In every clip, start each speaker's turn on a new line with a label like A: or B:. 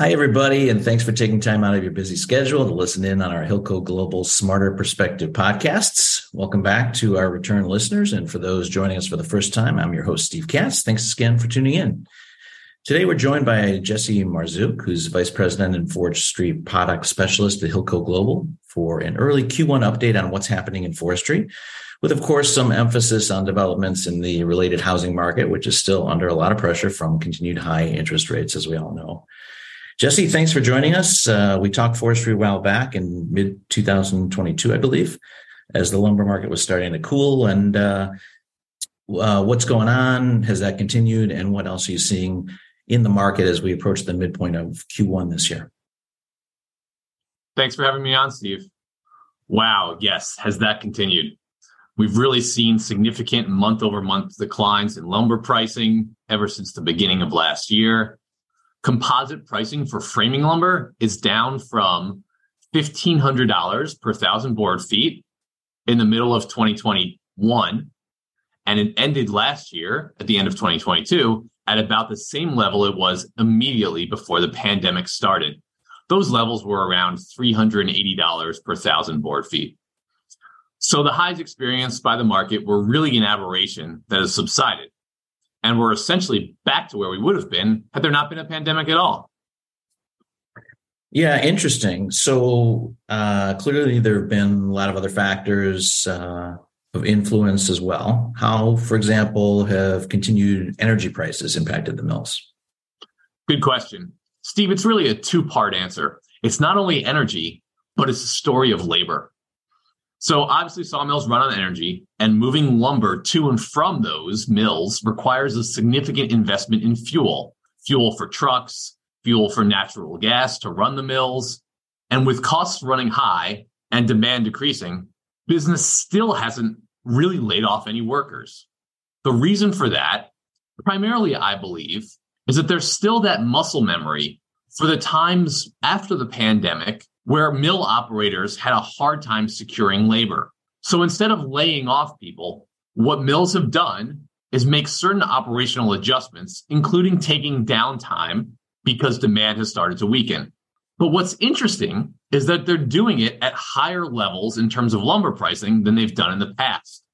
A: Hi, everybody, and thanks for taking time out of your busy schedule to listen in on our Hilco Global Smarter Perspective podcasts. Welcome back to our return listeners. And for those joining us for the first time, I'm your host, Steve Katz. Thanks again for tuning in. Today, we're joined by Jesse Marzouk, who's Vice President and Forestry Product Specialist at Hilco Global for an early Q1 update on what's happening in forestry, with, of course, some emphasis on developments in the related housing market, which is still under a lot of pressure from continued high interest rates, as we all know. Jesse, thanks for joining us. Uh, we talked forestry a while back in mid 2022, I believe, as the lumber market was starting to cool. And uh, uh, what's going on? Has that continued? And what else are you seeing in the market as we approach the midpoint of Q1 this year?
B: Thanks for having me on, Steve. Wow, yes, has that continued? We've really seen significant month over month declines in lumber pricing ever since the beginning of last year composite pricing for framing lumber is down from $1,500 per thousand board feet in the middle of 2021. And it ended last year at the end of 2022 at about the same level it was immediately before the pandemic started. Those levels were around $380 per thousand board feet. So the highs experienced by the market were really an aberration that has subsided and we're essentially back to where we would have been had there not been a pandemic at all.
A: Yeah, interesting. So uh, clearly, there have been a lot of other factors uh, of influence as well. How, for example, have continued energy prices impacted the mills?
B: Good question, Steve. It's really a two-part answer. It's not only energy, but it's a story of labor. So obviously sawmills run on energy and moving lumber to and from those mills requires a significant investment in fuel, fuel for trucks, fuel for natural gas to run the mills. And with costs running high and demand decreasing, business still hasn't really laid off any workers. The reason for that, primarily, I believe, is that there's still that muscle memory for the times after the pandemic where mill operators had a hard time securing labor. So instead of laying off people, what mills have done is make certain operational adjustments, including taking downtime because demand has started to weaken. But what's interesting is that they're doing it at higher levels in terms of lumber pricing than they've done in the past.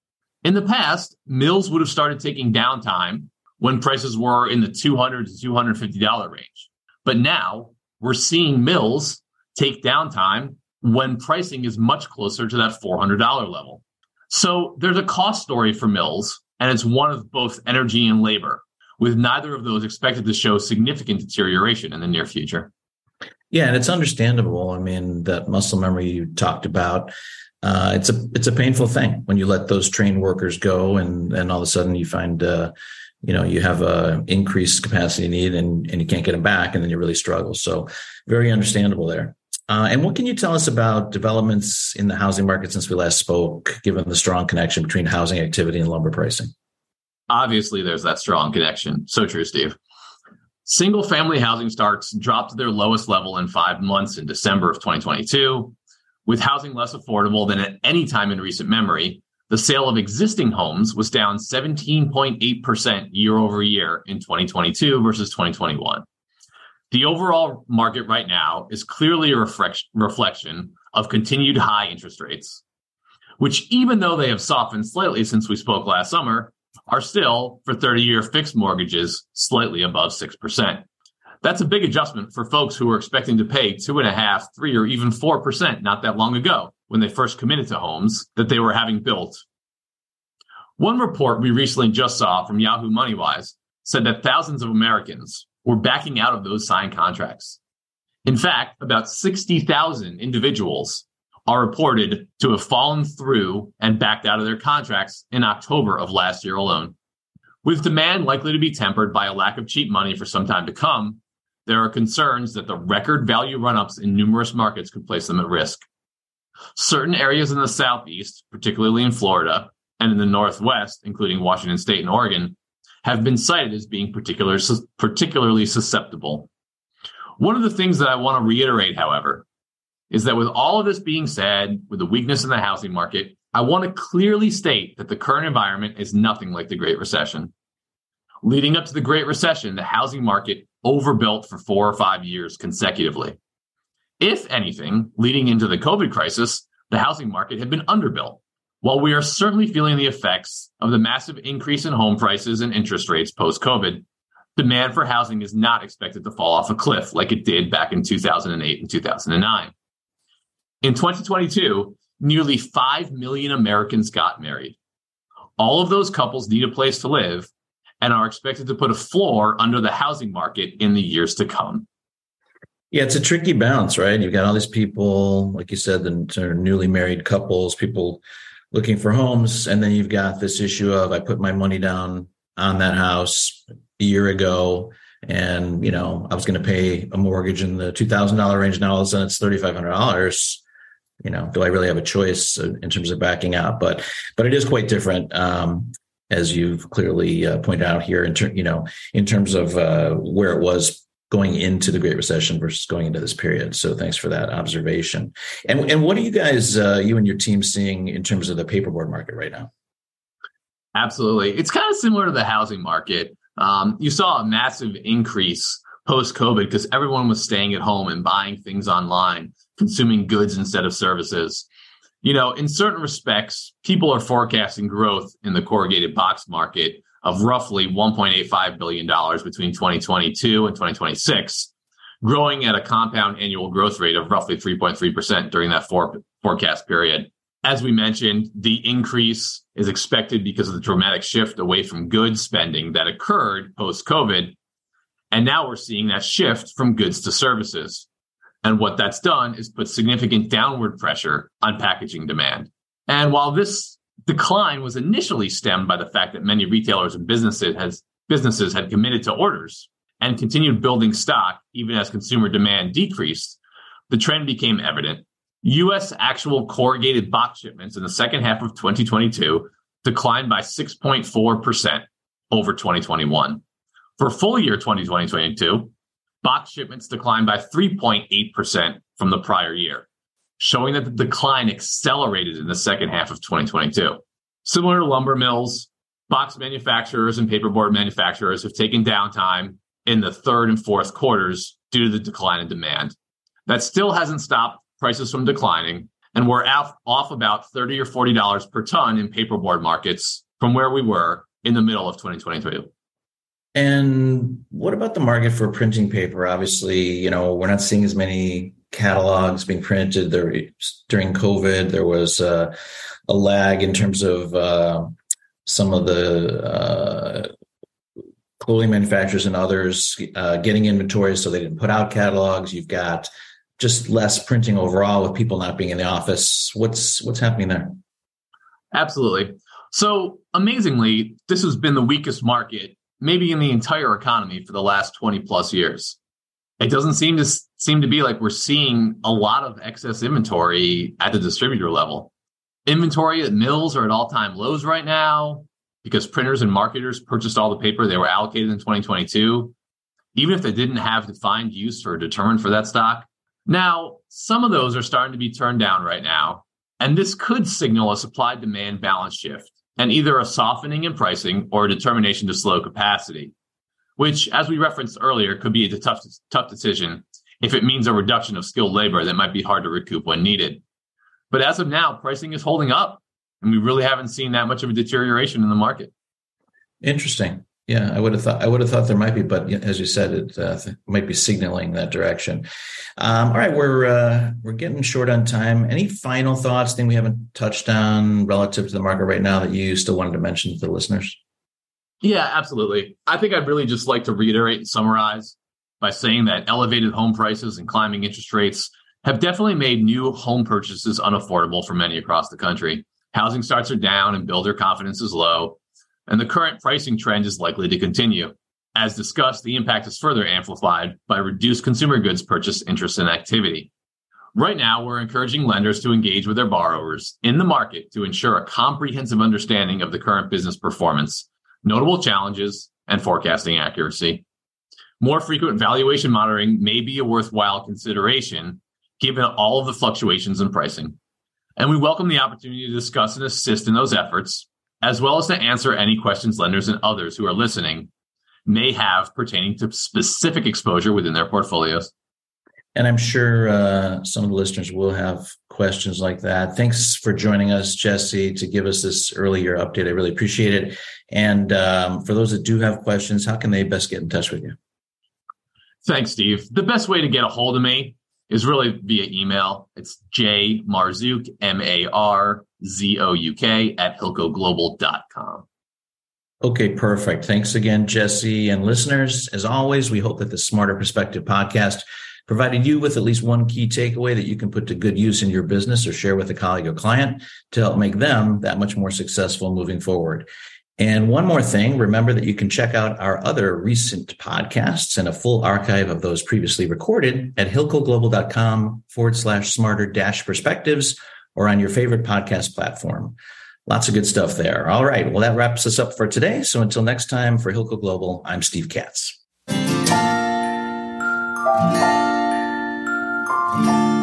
B: In the past, mills would have started taking downtime when prices were in the 200 to $250 range. But now we're seeing mills take downtime when pricing is much closer to that $400 level. So there's a cost story for mills, and it's one of both energy and labor, with neither of those expected to show significant deterioration in the near future.
A: Yeah, and it's understandable. I mean, that muscle memory you talked about, uh, it's a it's a painful thing when you let those trained workers go, and and all of a sudden you find, uh, you know, you have a increased capacity need, and and you can't get them back, and then you really struggle. So, very understandable there. Uh, and what can you tell us about developments in the housing market since we last spoke, given the strong connection between housing activity and lumber pricing?
B: Obviously, there's that strong connection. So true, Steve. Single family housing starts dropped to their lowest level in five months in December of 2022. With housing less affordable than at any time in recent memory, the sale of existing homes was down 17.8% year over year in 2022 versus 2021. The overall market right now is clearly a reflection of continued high interest rates, which, even though they have softened slightly since we spoke last summer, are still for 30 year fixed mortgages slightly above 6%. That's a big adjustment for folks who were expecting to pay two and a half, three, or even 4% not that long ago when they first committed to homes that they were having built. One report we recently just saw from Yahoo MoneyWise said that thousands of Americans were backing out of those signed contracts. In fact, about 60,000 individuals are reported to have fallen through and backed out of their contracts in October of last year alone. With demand likely to be tempered by a lack of cheap money for some time to come, there are concerns that the record value run ups in numerous markets could place them at risk. Certain areas in the Southeast, particularly in Florida, and in the Northwest, including Washington State and Oregon, have been cited as being particular, particularly susceptible. One of the things that I want to reiterate, however, is that with all of this being said, with the weakness in the housing market, I want to clearly state that the current environment is nothing like the Great Recession. Leading up to the Great Recession, the housing market overbuilt for four or five years consecutively. If anything, leading into the COVID crisis, the housing market had been underbuilt. While we are certainly feeling the effects of the massive increase in home prices and interest rates post COVID, demand for housing is not expected to fall off a cliff like it did back in 2008 and 2009. In 2022, nearly 5 million Americans got married. All of those couples need a place to live and are expected to put a floor under the housing market in the years to come.
A: Yeah, it's a tricky balance, right? You've got all these people, like you said, the newly married couples, people looking for homes, and then you've got this issue of I put my money down on that house a year ago, and you know I was going to pay a mortgage in the two thousand dollar range. Now all of a sudden it's thirty five hundred dollars. You know, do I really have a choice in terms of backing out? But but it is quite different. Um, as you've clearly uh, pointed out here, in ter- you know, in terms of uh, where it was going into the Great Recession versus going into this period. So thanks for that observation. And and what are you guys, uh, you and your team, seeing in terms of the paperboard market right now?
B: Absolutely, it's kind of similar to the housing market. Um, you saw a massive increase post COVID because everyone was staying at home and buying things online, consuming goods instead of services. You know, in certain respects, people are forecasting growth in the corrugated box market of roughly $1.85 billion between 2022 and 2026, growing at a compound annual growth rate of roughly 3.3% during that for- forecast period. As we mentioned, the increase is expected because of the dramatic shift away from goods spending that occurred post COVID. And now we're seeing that shift from goods to services. And what that's done is put significant downward pressure on packaging demand. And while this decline was initially stemmed by the fact that many retailers and businesses has businesses had committed to orders and continued building stock even as consumer demand decreased, the trend became evident. US actual corrugated box shipments in the second half of 2022 declined by 6.4% over 2021. For full year 2022, box shipments declined by 3.8% from the prior year showing that the decline accelerated in the second half of 2022. Similar to lumber mills, box manufacturers and paperboard manufacturers have taken downtime in the third and fourth quarters due to the decline in demand. That still hasn't stopped prices from declining, and we're off, off about 30 or $40 per ton in paperboard markets from where we were in the middle of 2022.
A: And what about the market for printing paper? Obviously, you know, we're not seeing as many catalogs being printed. There during COVID, there was uh, a lag in terms of uh, some of the uh, clothing manufacturers and others uh, getting inventory, so they didn't put out catalogs. You've got just less printing overall with people not being in the office. What's what's happening there?
B: Absolutely. So amazingly, this has been the weakest market, maybe in the entire economy for the last 20 plus years it doesn't seem to seem to be like we're seeing a lot of excess inventory at the distributor level. Inventory at mills are at all-time lows right now because printers and marketers purchased all the paper they were allocated in 2022, even if they didn't have defined use or determined for that stock. Now, some of those are starting to be turned down right now, and this could signal a supply-demand balance shift and either a softening in pricing or a determination to slow capacity which, as we referenced earlier, could be a tough, tough decision if it means a reduction of skilled labor that might be hard to recoup when needed. But as of now, pricing is holding up, and we really haven't seen that much of a deterioration in the market.
A: Interesting. Yeah, I would have thought I would have thought there might be, but as you said, it uh, might be signaling that direction. Um, all right, we're uh, we're getting short on time. Any final thoughts? Thing we haven't touched on relative to the market right now that you still wanted to mention to the listeners?
B: Yeah, absolutely. I think I'd really just like to reiterate and summarize by saying that elevated home prices and climbing interest rates have definitely made new home purchases unaffordable for many across the country. Housing starts are down and builder confidence is low, and the current pricing trend is likely to continue. As discussed, the impact is further amplified by reduced consumer goods purchase interest and activity. Right now, we're encouraging lenders to engage with their borrowers in the market to ensure a comprehensive understanding of the current business performance notable challenges, and forecasting accuracy. More frequent valuation monitoring may be a worthwhile consideration given all of the fluctuations in pricing. And we welcome the opportunity to discuss and assist in those efforts, as well as to answer any questions lenders and others who are listening may have pertaining to specific exposure within their portfolios.
A: And I'm sure uh, some of the listeners will have questions like that. Thanks for joining us, Jesse, to give us this earlier update. I really appreciate it. And um, for those that do have questions, how can they best get in touch with you?
B: Thanks, Steve. The best way to get a hold of me is really via email. It's J Marzouk, M A R Z O U K, at hilcoglobal.com.
A: Okay, perfect. Thanks again, Jesse. And listeners, as always, we hope that the Smarter Perspective podcast provided you with at least one key takeaway that you can put to good use in your business or share with a colleague or client to help make them that much more successful moving forward. And one more thing, remember that you can check out our other recent podcasts and a full archive of those previously recorded at hilcoglobal.com forward slash smarter dash perspectives or on your favorite podcast platform. Lots of good stuff there. All right. Well, that wraps us up for today. So until next time for Hilco Global, I'm Steve Katz. Thank you.